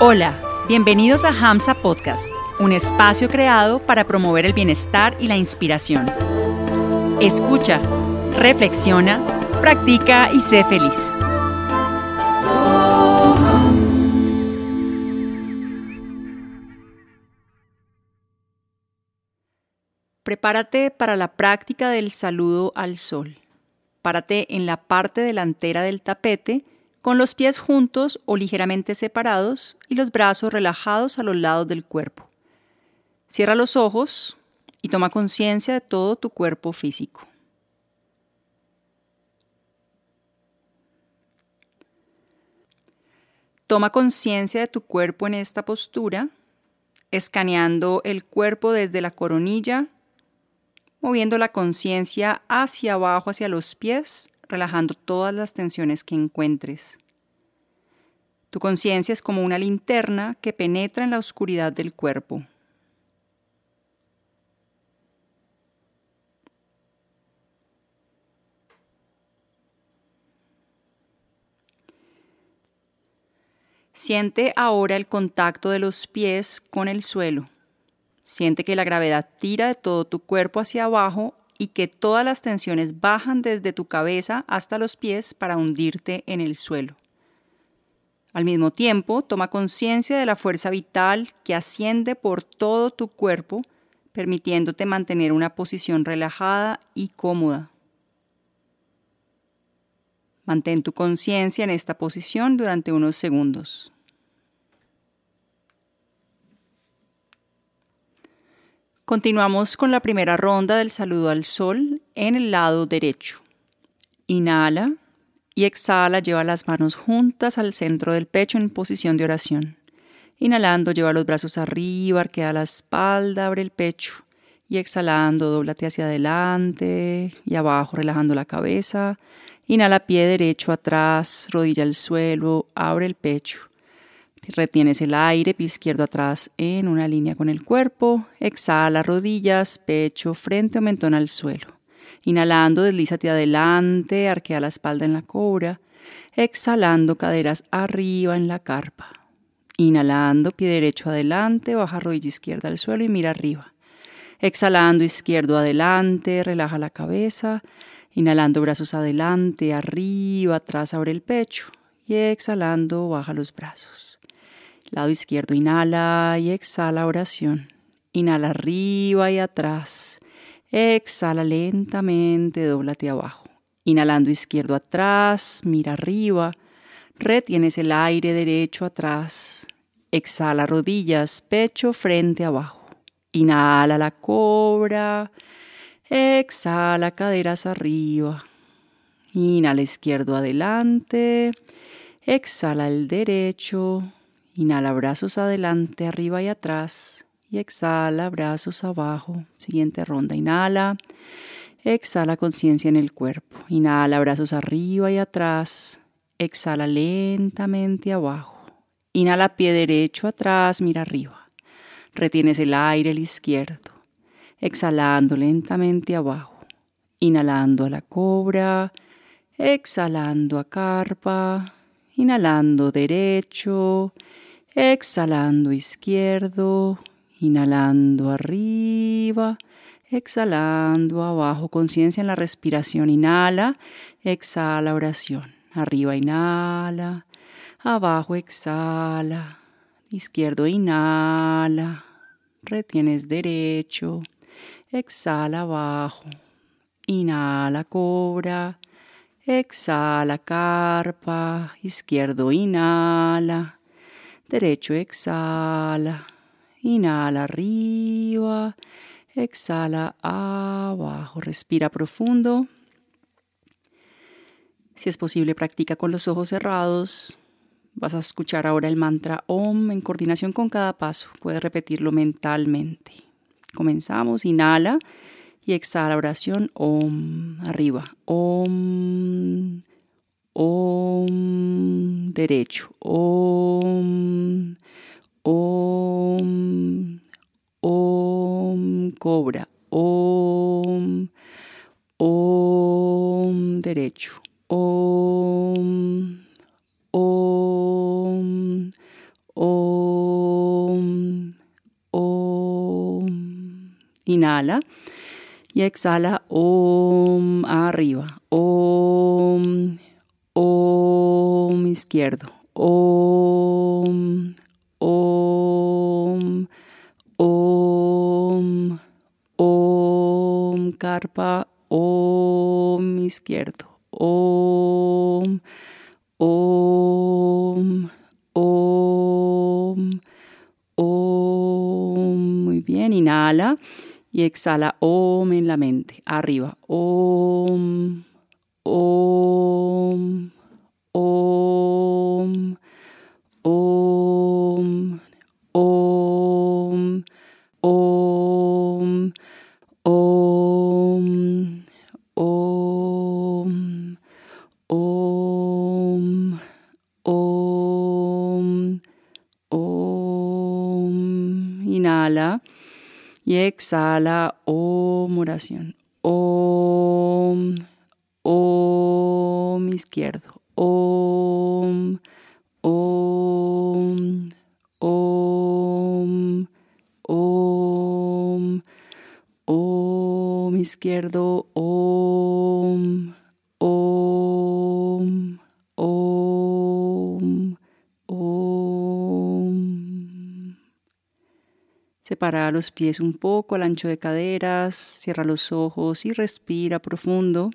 Hola, bienvenidos a Hamsa Podcast, un espacio creado para promover el bienestar y la inspiración. Escucha, reflexiona, practica y sé feliz. Prepárate para la práctica del saludo al sol. Párate en la parte delantera del tapete con los pies juntos o ligeramente separados y los brazos relajados a los lados del cuerpo. Cierra los ojos y toma conciencia de todo tu cuerpo físico. Toma conciencia de tu cuerpo en esta postura, escaneando el cuerpo desde la coronilla, moviendo la conciencia hacia abajo, hacia los pies relajando todas las tensiones que encuentres. Tu conciencia es como una linterna que penetra en la oscuridad del cuerpo. Siente ahora el contacto de los pies con el suelo. Siente que la gravedad tira de todo tu cuerpo hacia abajo y que todas las tensiones bajan desde tu cabeza hasta los pies para hundirte en el suelo. Al mismo tiempo, toma conciencia de la fuerza vital que asciende por todo tu cuerpo, permitiéndote mantener una posición relajada y cómoda. Mantén tu conciencia en esta posición durante unos segundos. Continuamos con la primera ronda del saludo al sol en el lado derecho. Inhala y exhala, lleva las manos juntas al centro del pecho en posición de oración. Inhalando, lleva los brazos arriba, arquea la espalda, abre el pecho. Y exhalando, doblate hacia adelante y abajo, relajando la cabeza. Inhala pie derecho atrás, rodilla al suelo, abre el pecho. Retienes el aire, pie izquierdo atrás en una línea con el cuerpo. Exhala, rodillas, pecho, frente o mentón al suelo. Inhalando, deslízate adelante, arquea la espalda en la cobra. Exhalando, caderas arriba en la carpa. Inhalando, pie derecho adelante, baja rodilla izquierda al suelo y mira arriba. Exhalando, izquierdo adelante, relaja la cabeza. Inhalando, brazos adelante, arriba, atrás, abre el pecho. Y exhalando, baja los brazos. Lado izquierdo, inhala y exhala oración. Inhala arriba y atrás. Exhala lentamente, doblate abajo. Inhalando izquierdo atrás, mira arriba. Retienes el aire derecho atrás. Exhala rodillas, pecho, frente abajo. Inhala la cobra. Exhala caderas arriba. Inhala izquierdo adelante. Exhala el derecho. Inhala brazos adelante, arriba y atrás. Y exhala brazos abajo. Siguiente ronda. Inhala. Exhala conciencia en el cuerpo. Inhala brazos arriba y atrás. Exhala lentamente abajo. Inhala pie derecho atrás, mira arriba. Retienes el aire el izquierdo. Exhalando lentamente abajo. Inhalando a la cobra. Exhalando a carpa. Inhalando derecho Exhalando izquierdo, inhalando arriba, exhalando abajo. Conciencia en la respiración. Inhala, exhala oración. Arriba inhala, abajo exhala. Izquierdo inhala, retienes derecho, exhala abajo. Inhala cobra, exhala carpa, izquierdo inhala Derecho exhala. Inhala arriba. Exhala abajo. Respira profundo. Si es posible, practica con los ojos cerrados. Vas a escuchar ahora el mantra OM en coordinación con cada paso. Puedes repetirlo mentalmente. Comenzamos. Inhala y exhala oración OM. Arriba. OM. Om derecho. Om. Om, Om, cobra, Om, Om, derecho, Om, Om, Om, Om. Inhala y exhala Om arriba, Om, Om izquierdo, Om. Om, Om, Om carpa. Om izquierdo. Om, Om, Om, Om. Muy bien, inhala y exhala Om en la mente. Arriba. Om, Om, Om, Om, Om, Om, Om, Om, Om, Om, Om. Inhala y exhala Om oración. Om, Om izquierdo. Om, Om, Om, Om, Om izquierdo. Om, Om, Om, Om. Separa los pies un poco al ancho de caderas, cierra los ojos y respira profundo.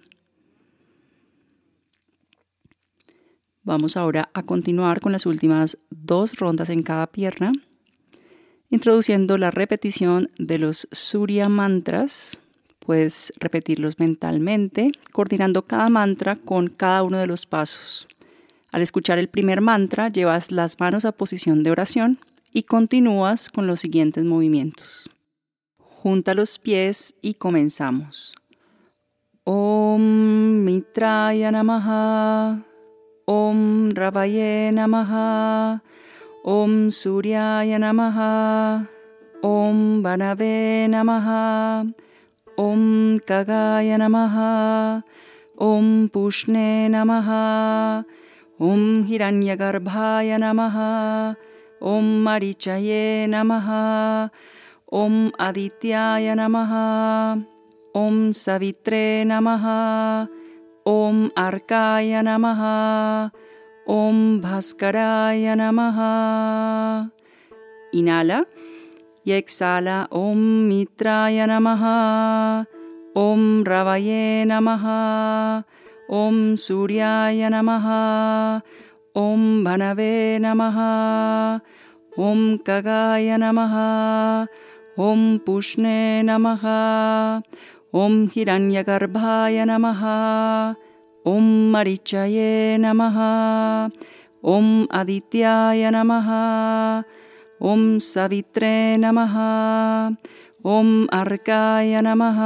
Vamos ahora a continuar con las últimas dos rondas en cada pierna, introduciendo la repetición de los Surya mantras. Puedes repetirlos mentalmente, coordinando cada mantra con cada uno de los pasos. Al escuchar el primer mantra, llevas las manos a posición de oración y continúas con los siguientes movimientos. Junta los pies y comenzamos. Om Mitraya Namaha. Om Ravaye Namaha. Om Suryaya Namaha. Om Banave Namaha. ओम कगाय नम। ओं पूष्णे नम। ओं हिरण्यगर्भाय नम। ओं मरीचये नम। ओं आदित्याय नम। ओं सवित्रे नम। ओं अर्काय नम। ओं भास्कराय नम। इनाला यैक्साला ॐ मित्राय नमः। ॐ रवये नमः। ॐ सूर्याय नमः। ॐ भनवे नमः। ॐ कगाय नमः। ॐ पुष्णे नमः। ॐ हिरण्यगर्भाय नमः। ॐ मरिचये नमः। ॐ आदित्याय नमः। ॐ सवित्रे नमः। ॐ अर्काय नमः।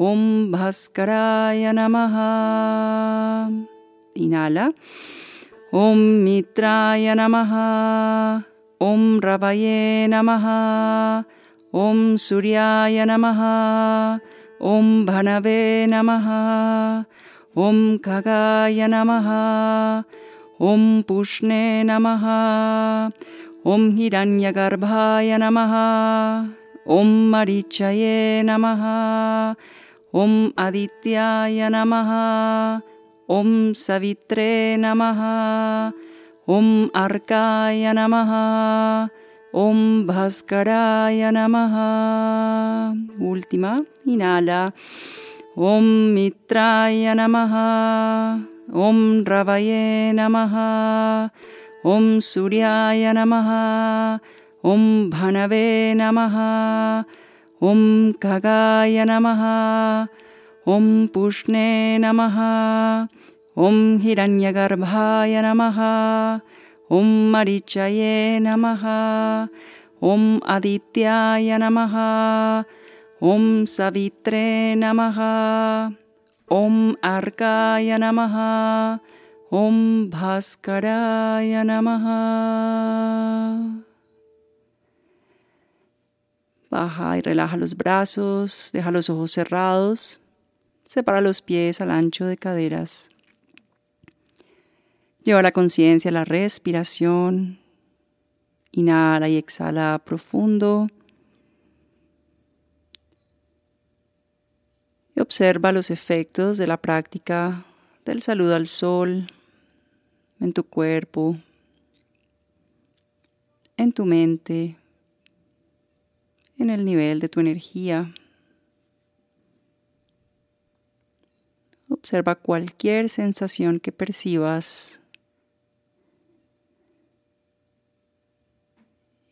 ॐ भास्कराय नमः। इनाल। ॐ मित्राय नमः। ॐ रवये नमः। ॐ सूर्याय नमः। ॐ भनवे नमः। ॐ खगाय नमः। ॐ पुष्णे नमः। Om Hiranyagarbhaya Namaha. Om Marichaye Namaha. Om Adityaya Namaha. Om Savitre Namaha. Om Arkaya Namaha. Om Bhaskaraya Namaha. Última, inhala. Om Mitraya Namaha. Om Ravaye Namaha. ॐ सूर्याय नमः। ॐ भणवे नमः। ॐ खगाय नमः। ॐ पुष्णे नमः। ॐ हिरण्यगर्भाय नमः। ॐ मरिचये नमः। ॐ आदित्याय नमः। ॐ सवित्रे नमः। ॐ अर्काय नमः। Om Bhaskaraya. Baja y relaja los brazos, deja los ojos cerrados, separa los pies al ancho de caderas. Lleva la conciencia a la respiración. Inhala y exhala profundo. Y observa los efectos de la práctica del saludo al sol en tu cuerpo, en tu mente, en el nivel de tu energía. Observa cualquier sensación que percibas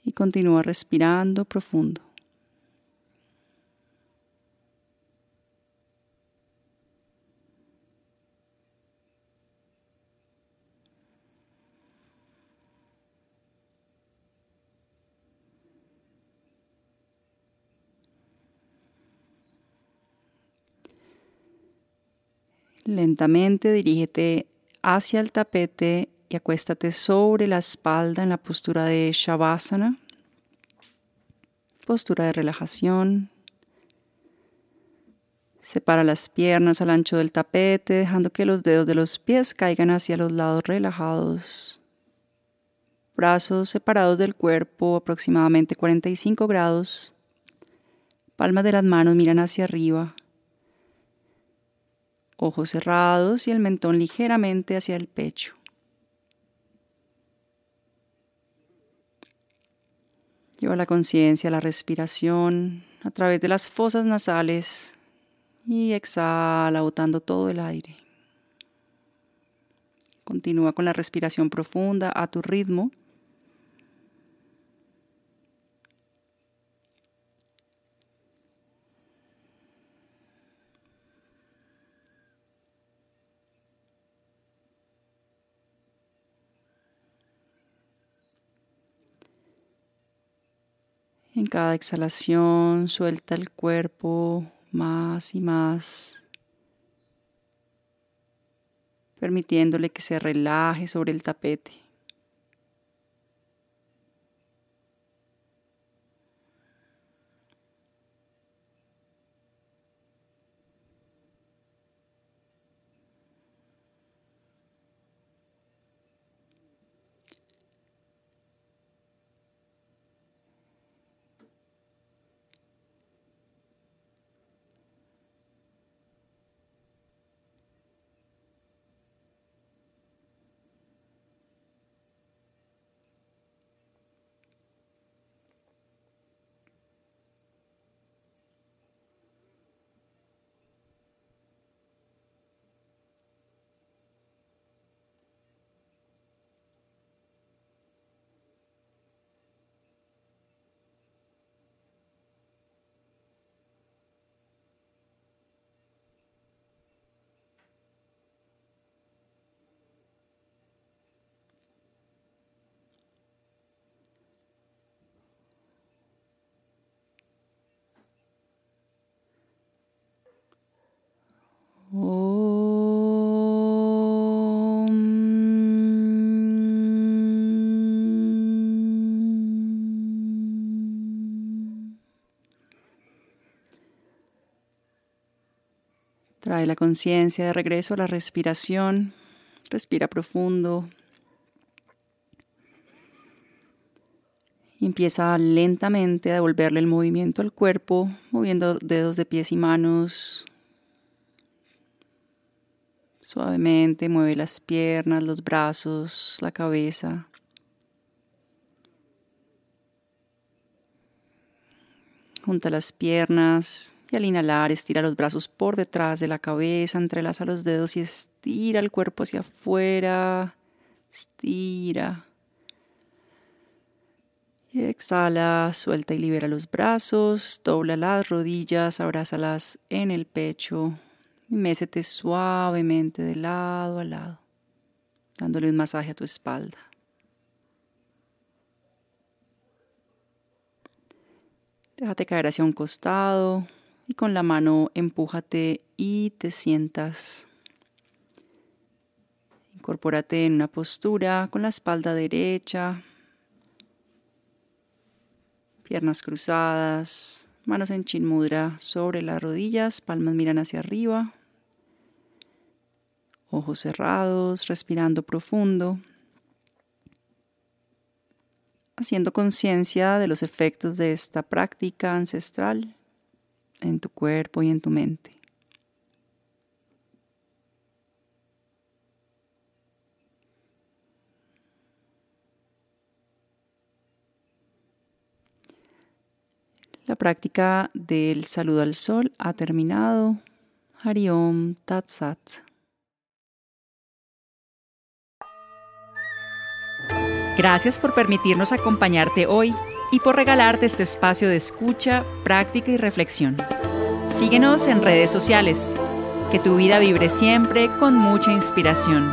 y continúa respirando profundo. Lentamente dirígete hacia el tapete y acuéstate sobre la espalda en la postura de Shavasana, postura de relajación. Separa las piernas al ancho del tapete, dejando que los dedos de los pies caigan hacia los lados relajados. Brazos separados del cuerpo aproximadamente 45 grados. Palmas de las manos miran hacia arriba ojos cerrados y el mentón ligeramente hacia el pecho. Lleva la conciencia a la respiración a través de las fosas nasales y exhala botando todo el aire. Continúa con la respiración profunda a tu ritmo. En cada exhalación suelta el cuerpo más y más, permitiéndole que se relaje sobre el tapete. Trae la conciencia de regreso a la respiración. Respira profundo. empieza lentamente a devolverle el movimiento al cuerpo, moviendo dedos de pies y manos, Suavemente mueve las piernas, los brazos, la cabeza. Junta las piernas y al inhalar estira los brazos por detrás de la cabeza, entrelaza los dedos y estira el cuerpo hacia afuera. Estira. Y exhala, suelta y libera los brazos, dobla las rodillas, abrázalas en el pecho y mésete suavemente de lado a lado, dándole un masaje a tu espalda. Déjate caer hacia un costado y con la mano empújate y te sientas. Incorpórate en una postura con la espalda derecha, piernas cruzadas, Manos en chin mudra sobre las rodillas, palmas miran hacia arriba. Ojos cerrados, respirando profundo. Haciendo conciencia de los efectos de esta práctica ancestral en tu cuerpo y en tu mente. La práctica del saludo al sol ha terminado. Hariom Tatsat. Gracias por permitirnos acompañarte hoy y por regalarte este espacio de escucha, práctica y reflexión. Síguenos en redes sociales. Que tu vida vibre siempre con mucha inspiración.